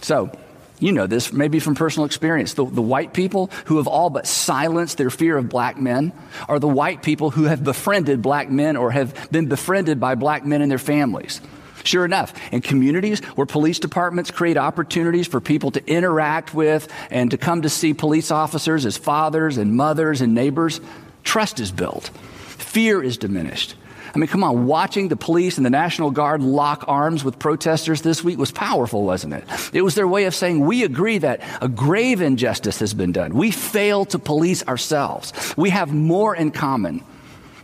So, you know this maybe from personal experience. The, the, white people who have all but silenced their fear of black men are the white people who have befriended black men or have been befriended by black men and their families. Sure enough, in communities where police departments create opportunities for people to interact with and to come to see police officers as fathers and mothers and neighbors, trust is built. Fear is diminished. I mean, come on, watching the police and the National Guard lock arms with protesters this week was powerful, wasn't it? It was their way of saying, we agree that a grave injustice has been done. We fail to police ourselves. We have more in common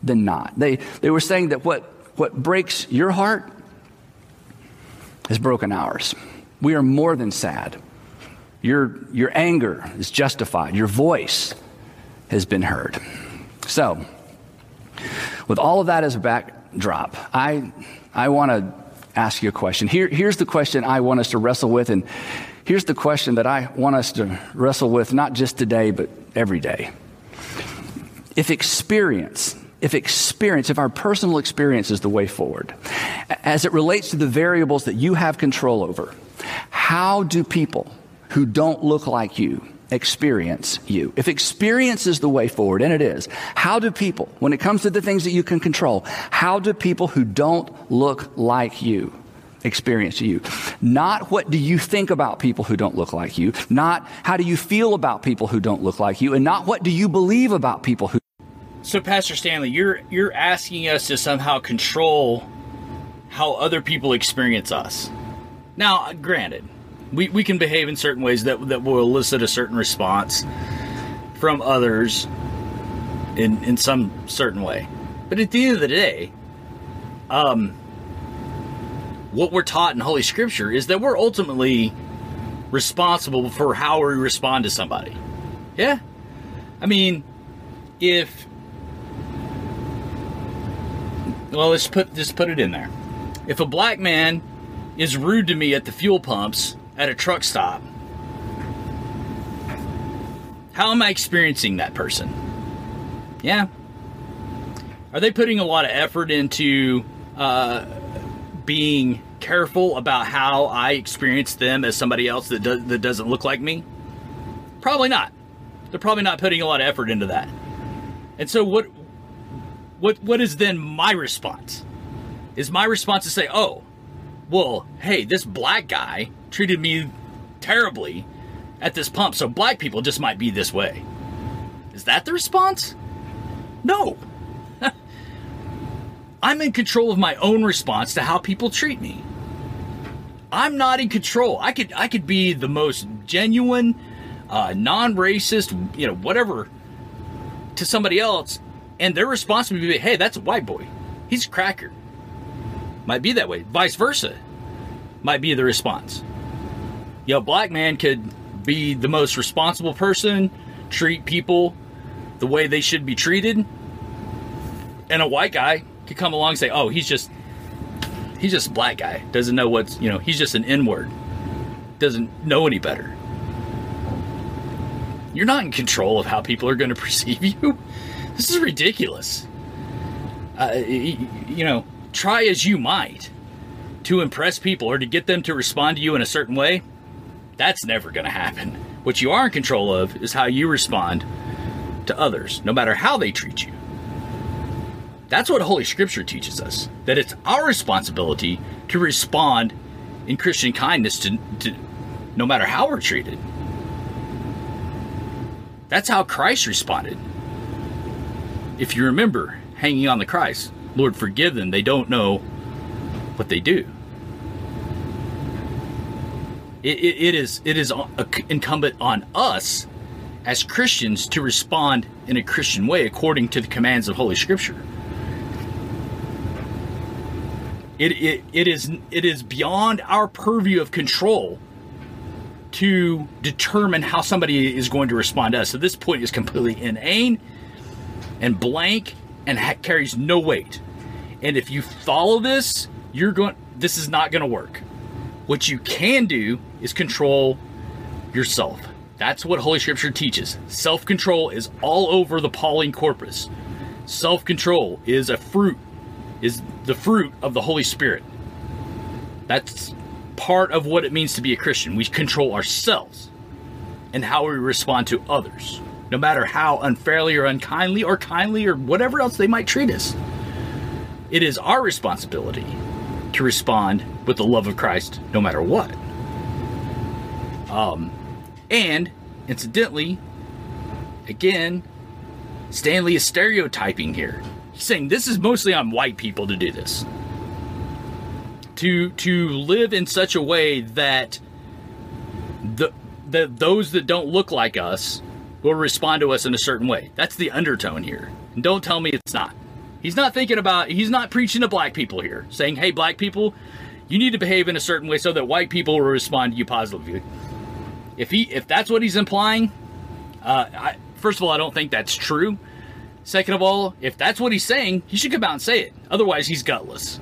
than not. They, they were saying that what, what breaks your heart has broken ours. We are more than sad. Your, your anger is justified. Your voice has been heard. So, with all of that as a backdrop, I, I want to ask you a question. Here, here's the question I want us to wrestle with, and here's the question that I want us to wrestle with not just today, but every day. If experience, if experience, if our personal experience is the way forward, as it relates to the variables that you have control over, how do people who don't look like you experience you. If experience is the way forward, and it is, how do people, when it comes to the things that you can control, how do people who don't look like you experience you? Not what do you think about people who don't look like you, not how do you feel about people who don't look like you, and not what do you believe about people who. So, Pastor Stanley, you're you're asking us to somehow control how other people experience us. Now, granted, we, we can behave in certain ways that, that will elicit a certain response from others in, in some certain way. But at the end of the day, um, what we're taught in Holy Scripture is that we're ultimately responsible for how we respond to somebody. Yeah? I mean, if well, let's put just put it in there. If a black man is rude to me at the fuel pumps at a truck stop, how am I experiencing that person? Yeah. Are they putting a lot of effort into uh, being careful about how I experience them as somebody else that, do- that doesn't look like me? Probably not. They're probably not putting a lot of effort into that. And so, what, what, what is then my response? Is my response to say, "Oh, well, hey, this black guy treated me terribly at this pump, so black people just might be this way. Is that the response? No. I'm in control of my own response to how people treat me. I'm not in control. I could I could be the most genuine, uh, non-racist, you know, whatever, to somebody else, and their response would be, "Hey, that's a white boy. He's a cracker." Might be that way. Vice versa, might be the response you know, black man could be the most responsible person, treat people the way they should be treated, and a white guy could come along and say, "Oh, he's just he's just a black guy. Doesn't know what's you know he's just an N word. Doesn't know any better." You're not in control of how people are going to perceive you. This is ridiculous. Uh, you know, try as you might to impress people or to get them to respond to you in a certain way that's never going to happen. What you are in control of is how you respond to others, no matter how they treat you. That's what Holy Scripture teaches us that it's our responsibility to respond in Christian kindness to, to no matter how we're treated. That's how Christ responded. If you remember, hanging on the Christ, Lord, forgive them, they don't know what they do it, it, it is it is incumbent on us as Christians to respond in a Christian way according to the commands of Holy Scripture. It, it, it is it is beyond our purview of control to determine how somebody is going to respond to us. So this point is completely inane and blank and ha- carries no weight. And if you follow this, you're going this is not going to work. What you can do is control yourself. That's what Holy Scripture teaches. Self control is all over the Pauline corpus. Self control is a fruit, is the fruit of the Holy Spirit. That's part of what it means to be a Christian. We control ourselves and how we respond to others, no matter how unfairly or unkindly or kindly or whatever else they might treat us. It is our responsibility to respond with the love of Christ no matter what. Um, and incidentally, again, Stanley is stereotyping here. He's saying this is mostly on white people to do this. To to live in such a way that the that those that don't look like us will respond to us in a certain way. That's the undertone here. And don't tell me it's not. He's not thinking about he's not preaching to black people here, saying, "Hey black people, you need to behave in a certain way so that white people will respond to you positively." If he if that's what he's implying, uh, I, first of all, I don't think that's true. Second of all, if that's what he's saying, he should come out and say it. Otherwise, he's gutless.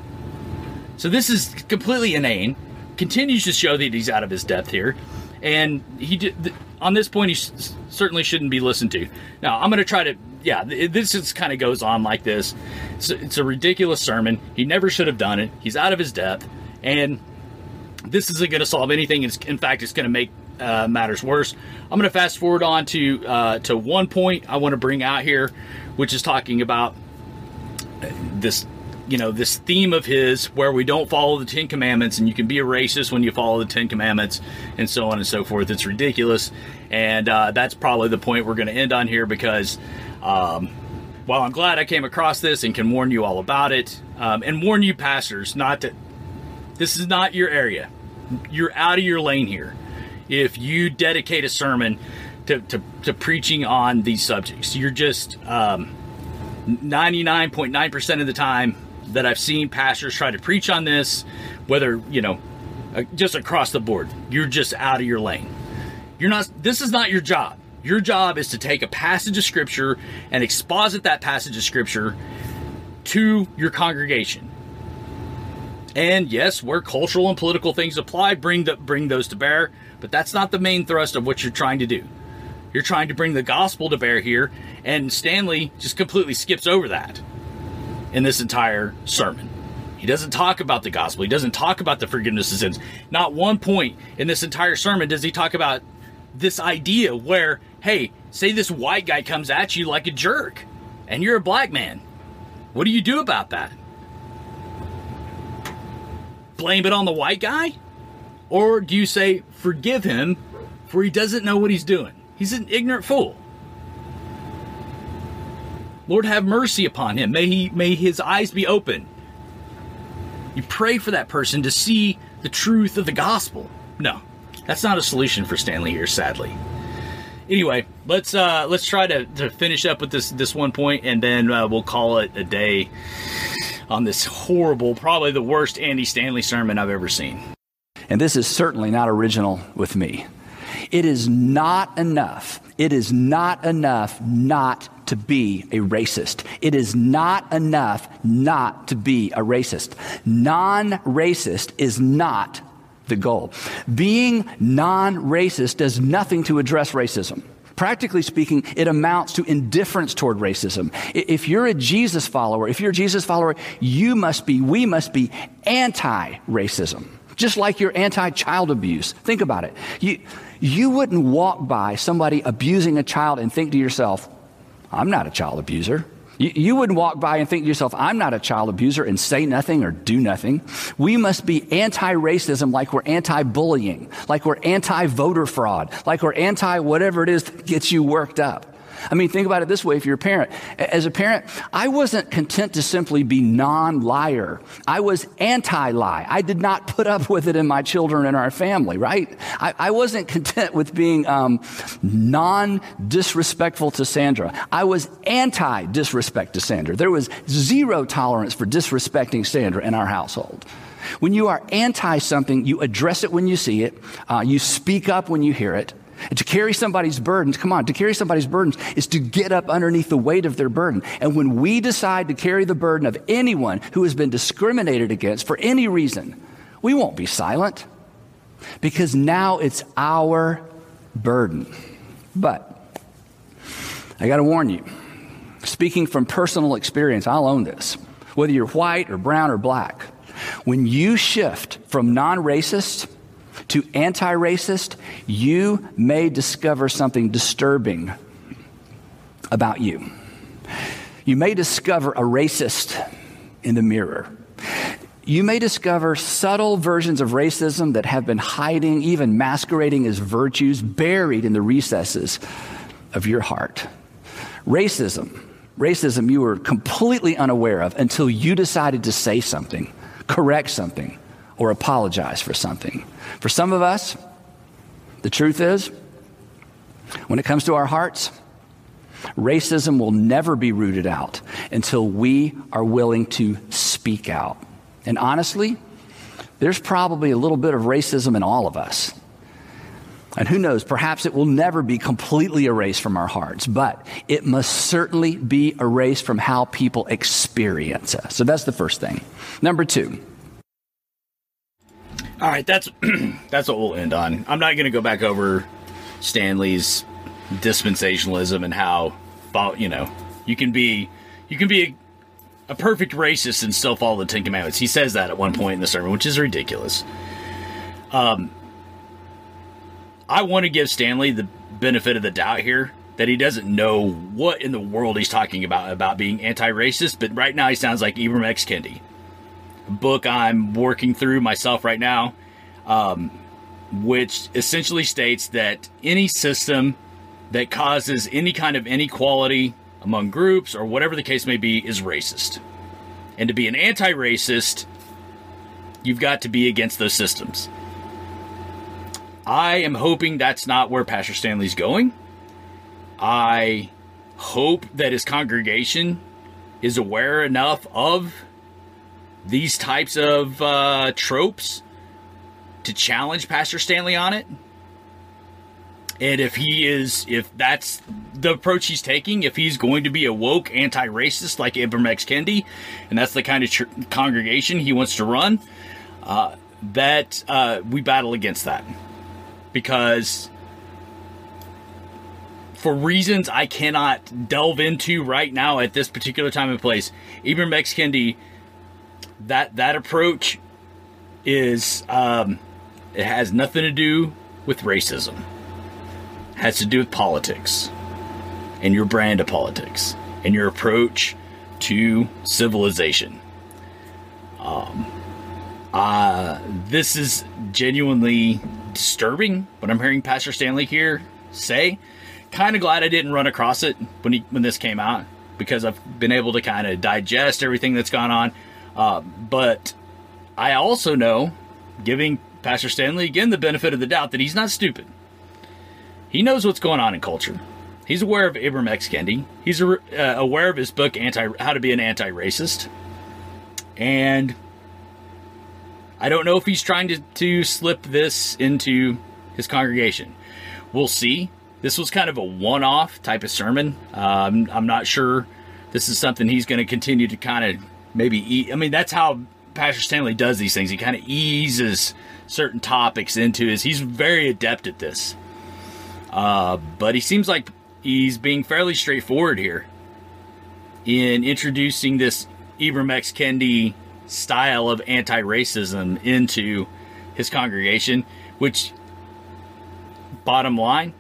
So this is completely inane. Continues to show that he's out of his depth here, and he did, on this point he s- certainly shouldn't be listened to. Now I'm going to try to yeah th- this just kind of goes on like this. It's, it's a ridiculous sermon. He never should have done it. He's out of his depth, and this isn't going to solve anything. It's, in fact, it's going to make uh, matters worse. I'm going to fast forward on to uh, to one point I want to bring out here, which is talking about this you know this theme of his where we don't follow the Ten Commandments, and you can be a racist when you follow the Ten Commandments, and so on and so forth. It's ridiculous, and uh, that's probably the point we're going to end on here because. Um, while I'm glad I came across this and can warn you all about it, um, and warn you pastors not to, this is not your area. You're out of your lane here. If you dedicate a sermon to, to, to preaching on these subjects, you're just um, 99.9% of the time that I've seen pastors try to preach on this, whether, you know, uh, just across the board, you're just out of your lane. You're not, this is not your job. Your job is to take a passage of scripture and exposit that passage of scripture to your congregation. And yes, where cultural and political things apply, bring the, bring those to bear, but that's not the main thrust of what you're trying to do. You're trying to bring the gospel to bear here, and Stanley just completely skips over that in this entire sermon. He doesn't talk about the gospel. He doesn't talk about the forgiveness of sins. Not one point in this entire sermon does he talk about this idea where, hey, say this white guy comes at you like a jerk, and you're a black man. What do you do about that? Blame it on the white guy? Or do you say, forgive him, for he doesn't know what he's doing? He's an ignorant fool. Lord, have mercy upon him. May he may his eyes be open. You pray for that person to see the truth of the gospel. No, that's not a solution for Stanley here, sadly. Anyway, let's uh, let's try to, to finish up with this this one point, and then uh, we'll call it a day on this horrible, probably the worst Andy Stanley sermon I've ever seen. And this is certainly not original with me. It is not enough. It is not enough not to be a racist. It is not enough not to be a racist. Non racist is not the goal. Being non racist does nothing to address racism. Practically speaking, it amounts to indifference toward racism. If you're a Jesus follower, if you're a Jesus follower, you must be, we must be anti racism. Just like you're anti child abuse. Think about it. You, you wouldn't walk by somebody abusing a child and think to yourself, I'm not a child abuser. You, you wouldn't walk by and think to yourself, I'm not a child abuser and say nothing or do nothing. We must be anti racism like we're anti bullying, like we're anti voter fraud, like we're anti whatever it is that gets you worked up. I mean, think about it this way if you're a parent. As a parent, I wasn't content to simply be non liar. I was anti lie. I did not put up with it in my children and our family, right? I, I wasn't content with being um, non disrespectful to Sandra. I was anti disrespect to Sandra. There was zero tolerance for disrespecting Sandra in our household. When you are anti something, you address it when you see it, uh, you speak up when you hear it. And to carry somebody's burdens, come on, to carry somebody's burdens is to get up underneath the weight of their burden. And when we decide to carry the burden of anyone who has been discriminated against for any reason, we won't be silent because now it's our burden. But I got to warn you, speaking from personal experience, I'll own this. Whether you're white or brown or black, when you shift from non racist to anti racist, you may discover something disturbing about you. You may discover a racist in the mirror. You may discover subtle versions of racism that have been hiding, even masquerading as virtues, buried in the recesses of your heart. Racism, racism you were completely unaware of until you decided to say something, correct something, or apologize for something. For some of us, the truth is, when it comes to our hearts, racism will never be rooted out until we are willing to speak out. And honestly, there's probably a little bit of racism in all of us. And who knows, perhaps it will never be completely erased from our hearts, but it must certainly be erased from how people experience us. So that's the first thing. Number two, All right, that's that's what we'll end on. I'm not going to go back over Stanley's dispensationalism and how, you know, you can be you can be a, a perfect racist and still follow the Ten Commandments. He says that at one point in the sermon, which is ridiculous. Um, I want to give Stanley the benefit of the doubt here that he doesn't know what in the world he's talking about about being anti-racist, but right now he sounds like Ibram X. Kendi book I'm working through myself right now, um, which essentially states that any system that causes any kind of inequality among groups or whatever the case may be is racist. And to be an anti racist, you've got to be against those systems. I am hoping that's not where Pastor Stanley's going. I hope that his congregation is aware enough of these types of uh, tropes to challenge Pastor Stanley on it. And if he is, if that's the approach he's taking, if he's going to be a woke anti racist like Ibram X. Kendi, and that's the kind of ch- congregation he wants to run, uh, that uh, we battle against that. Because for reasons I cannot delve into right now at this particular time and place, Ibram X. Kendi that that approach is um, it has nothing to do with racism. It has to do with politics and your brand of politics and your approach to civilization. Um, uh, this is genuinely disturbing what I'm hearing Pastor Stanley here say. Kind of glad I didn't run across it when he when this came out because I've been able to kind of digest everything that's gone on. Uh, but I also know, giving Pastor Stanley again the benefit of the doubt, that he's not stupid. He knows what's going on in culture. He's aware of Ibram X. Kendi. He's uh, aware of his book, "Anti How to Be an Anti-Racist," and I don't know if he's trying to, to slip this into his congregation. We'll see. This was kind of a one-off type of sermon. Um, I'm not sure this is something he's going to continue to kind of maybe. I mean, that's how Pastor Stanley does these things. He kind of eases certain topics into his. He's very adept at this. Uh, but he seems like he's being fairly straightforward here in introducing this Ibram X. Kendi style of anti-racism into his congregation, which, bottom line,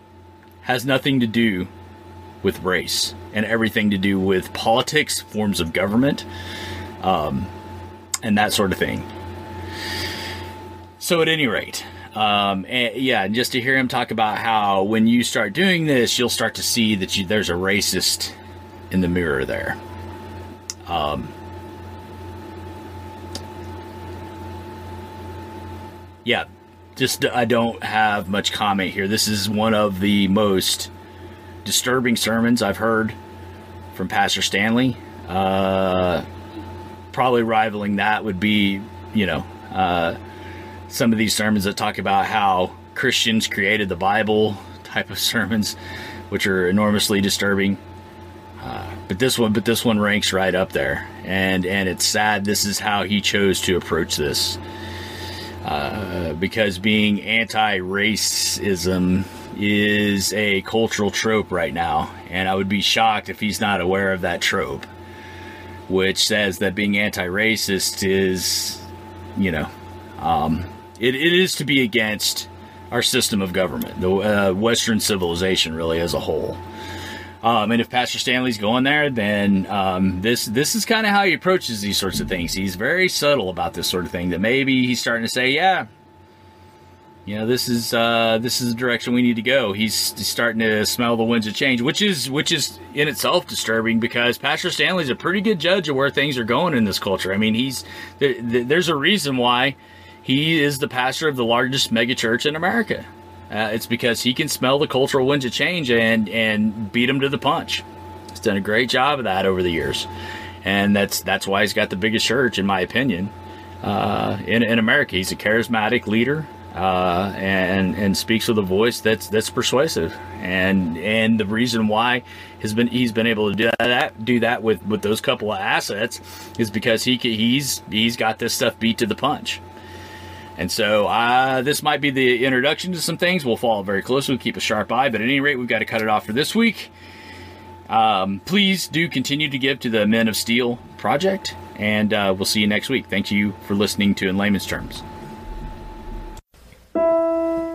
has nothing to do with race and everything to do with politics, forms of government, um, and that sort of thing. So, at any rate, Um, and yeah, and just to hear him talk about how when you start doing this, you'll start to see that you, there's a racist in the mirror there. Um, yeah, just I don't have much comment here. This is one of the most disturbing sermons I've heard from Pastor Stanley. Uh, probably rivaling that would be, you know, uh, some of these sermons that talk about how Christians created the Bible type of sermons, which are enormously disturbing. Uh, but this one, but this one ranks right up there, and and it's sad. This is how he chose to approach this, uh, because being anti-racism is a cultural trope right now, and I would be shocked if he's not aware of that trope, which says that being anti-racist is, you know, um, it, it is to be against our system of government, the uh, Western civilization, really as a whole. Um, and if Pastor Stanley's going there, then um, this this is kind of how he approaches these sorts of things. He's very subtle about this sort of thing. That maybe he's starting to say, "Yeah, you know, this is uh, this is the direction we need to go." He's, starting to smell the winds of change, which is which is in itself disturbing because Pastor Stanley's a pretty good judge of where things are going in this culture. I mean, he's there, there's a reason why he is the pastor of the largest megachurch in America. Uh, it's because he can smell the cultural winds of change and and beat them to the punch. He's done a great job of that over the years, and that's that's why he's got the biggest church, in my opinion, uh, in in America. He's a charismatic leader. Uh, and and speaks with a voice that's that's persuasive, and and the reason why has been he's been able to do that do that with with those couple of assets is because he he's he's got this stuff beat to the punch. And so uh, this might be the introduction to some things. We'll follow very closely, We keep a sharp eye. But at any rate, we've got to cut it off for this week. Um, please do continue to give to the Men of Steel project, and uh, we'll see you next week. Thank you for listening to In Layman's Terms. Música